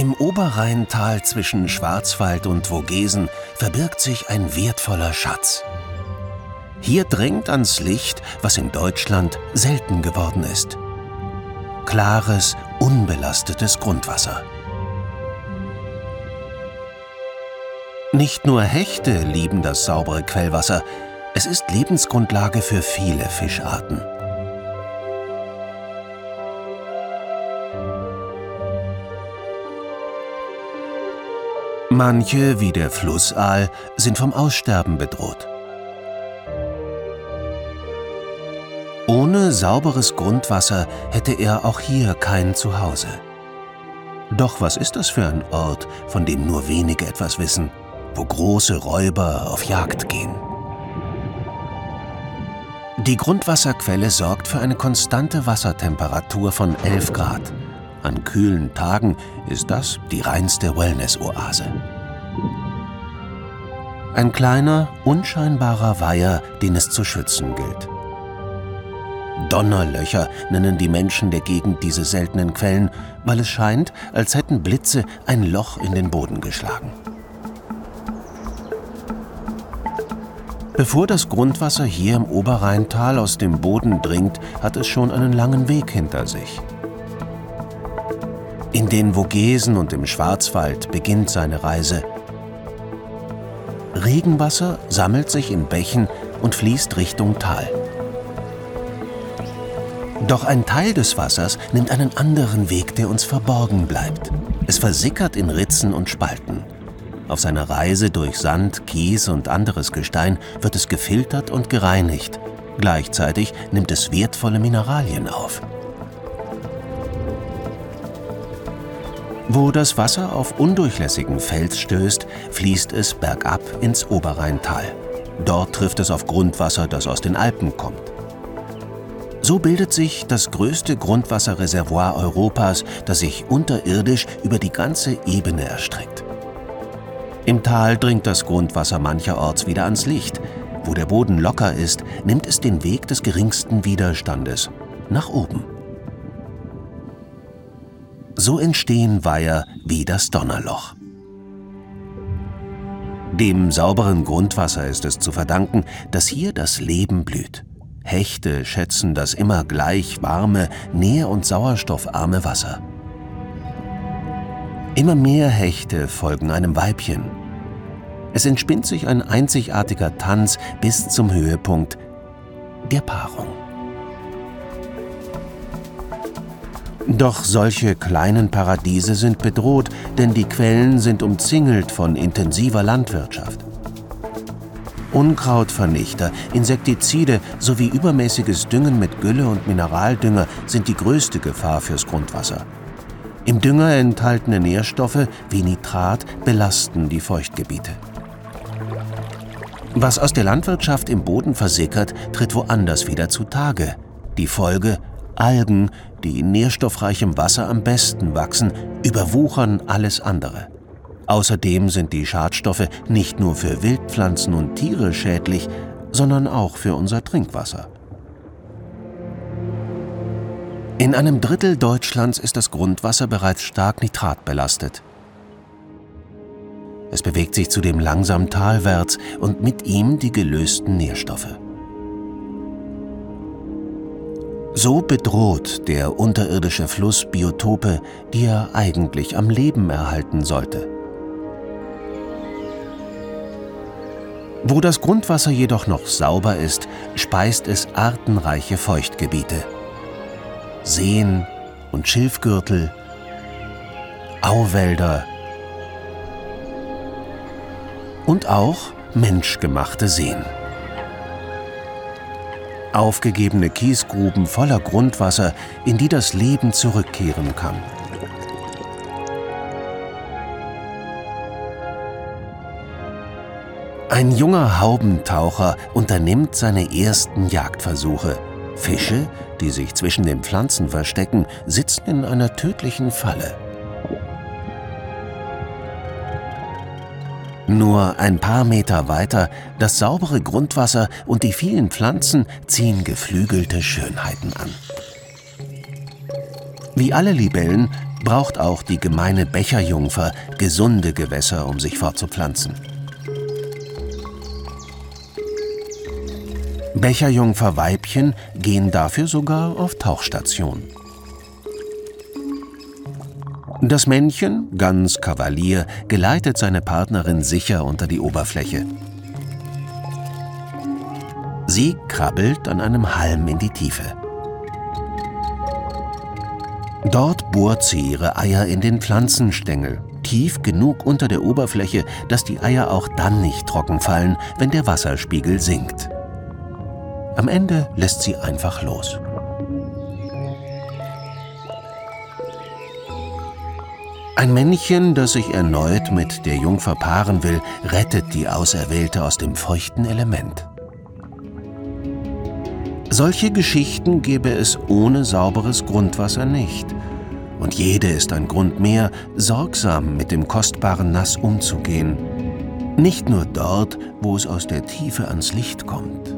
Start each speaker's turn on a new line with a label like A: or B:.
A: Im Oberrheintal zwischen Schwarzwald und Vogesen verbirgt sich ein wertvoller Schatz. Hier drängt ans Licht, was in Deutschland selten geworden ist. Klares, unbelastetes Grundwasser. Nicht nur Hechte lieben das saubere Quellwasser, es ist Lebensgrundlage für viele Fischarten. Manche, wie der Flussaal, sind vom Aussterben bedroht. Ohne sauberes Grundwasser hätte er auch hier kein Zuhause. Doch was ist das für ein Ort, von dem nur wenige etwas wissen, wo große Räuber auf Jagd gehen? Die Grundwasserquelle sorgt für eine konstante Wassertemperatur von 11 Grad. An kühlen Tagen ist das die reinste Wellness-Oase. Ein kleiner, unscheinbarer Weiher, den es zu schützen gilt. Donnerlöcher nennen die Menschen der Gegend diese seltenen Quellen, weil es scheint, als hätten Blitze ein Loch in den Boden geschlagen. Bevor das Grundwasser hier im Oberrheintal aus dem Boden dringt, hat es schon einen langen Weg hinter sich. In den Vogesen und im Schwarzwald beginnt seine Reise. Regenwasser sammelt sich in Bächen und fließt Richtung Tal. Doch ein Teil des Wassers nimmt einen anderen Weg, der uns verborgen bleibt. Es versickert in Ritzen und Spalten. Auf seiner Reise durch Sand, Kies und anderes Gestein wird es gefiltert und gereinigt. Gleichzeitig nimmt es wertvolle Mineralien auf. Wo das Wasser auf undurchlässigen Fels stößt, fließt es bergab ins Oberrheintal. Dort trifft es auf Grundwasser, das aus den Alpen kommt. So bildet sich das größte Grundwasserreservoir Europas, das sich unterirdisch über die ganze Ebene erstreckt. Im Tal dringt das Grundwasser mancherorts wieder ans Licht. Wo der Boden locker ist, nimmt es den Weg des geringsten Widerstandes nach oben. So entstehen Weiher wie das Donnerloch. Dem sauberen Grundwasser ist es zu verdanken, dass hier das Leben blüht. Hechte schätzen das immer gleich warme, nähr- und sauerstoffarme Wasser. Immer mehr Hechte folgen einem Weibchen. Es entspinnt sich ein einzigartiger Tanz bis zum Höhepunkt der Paarung. Doch solche kleinen Paradiese sind bedroht, denn die Quellen sind umzingelt von intensiver Landwirtschaft. Unkrautvernichter, Insektizide sowie übermäßiges Düngen mit Gülle und Mineraldünger sind die größte Gefahr fürs Grundwasser. Im Dünger enthaltene Nährstoffe wie Nitrat belasten die Feuchtgebiete. Was aus der Landwirtschaft im Boden versickert, tritt woanders wieder zutage. Die Folge Algen, die in nährstoffreichem Wasser am besten wachsen, überwuchern alles andere. Außerdem sind die Schadstoffe nicht nur für Wildpflanzen und Tiere schädlich, sondern auch für unser Trinkwasser. In einem Drittel Deutschlands ist das Grundwasser bereits stark nitratbelastet. Es bewegt sich zudem langsam talwärts und mit ihm die gelösten Nährstoffe. So bedroht der unterirdische Fluss Biotope, die er eigentlich am Leben erhalten sollte. Wo das Grundwasser jedoch noch sauber ist, speist es artenreiche Feuchtgebiete. Seen und Schilfgürtel, Auwälder und auch menschgemachte Seen. Aufgegebene Kiesgruben voller Grundwasser, in die das Leben zurückkehren kann. Ein junger Haubentaucher unternimmt seine ersten Jagdversuche. Fische, die sich zwischen den Pflanzen verstecken, sitzen in einer tödlichen Falle. Nur ein paar Meter weiter, das saubere Grundwasser und die vielen Pflanzen ziehen geflügelte Schönheiten an. Wie alle Libellen braucht auch die gemeine Becherjungfer gesunde Gewässer, um sich fortzupflanzen. Becherjungfer-Weibchen gehen dafür sogar auf Tauchstation. Das Männchen, ganz Kavalier, geleitet seine Partnerin sicher unter die Oberfläche. Sie krabbelt an einem Halm in die Tiefe. Dort bohrt sie ihre Eier in den Pflanzenstängel, tief genug unter der Oberfläche, dass die Eier auch dann nicht trocken fallen, wenn der Wasserspiegel sinkt. Am Ende lässt sie einfach los. Ein Männchen, das sich erneut mit der Jungfer paaren will, rettet die Auserwählte aus dem feuchten Element. Solche Geschichten gäbe es ohne sauberes Grundwasser nicht. Und jede ist ein Grund mehr, sorgsam mit dem kostbaren Nass umzugehen. Nicht nur dort, wo es aus der Tiefe ans Licht kommt.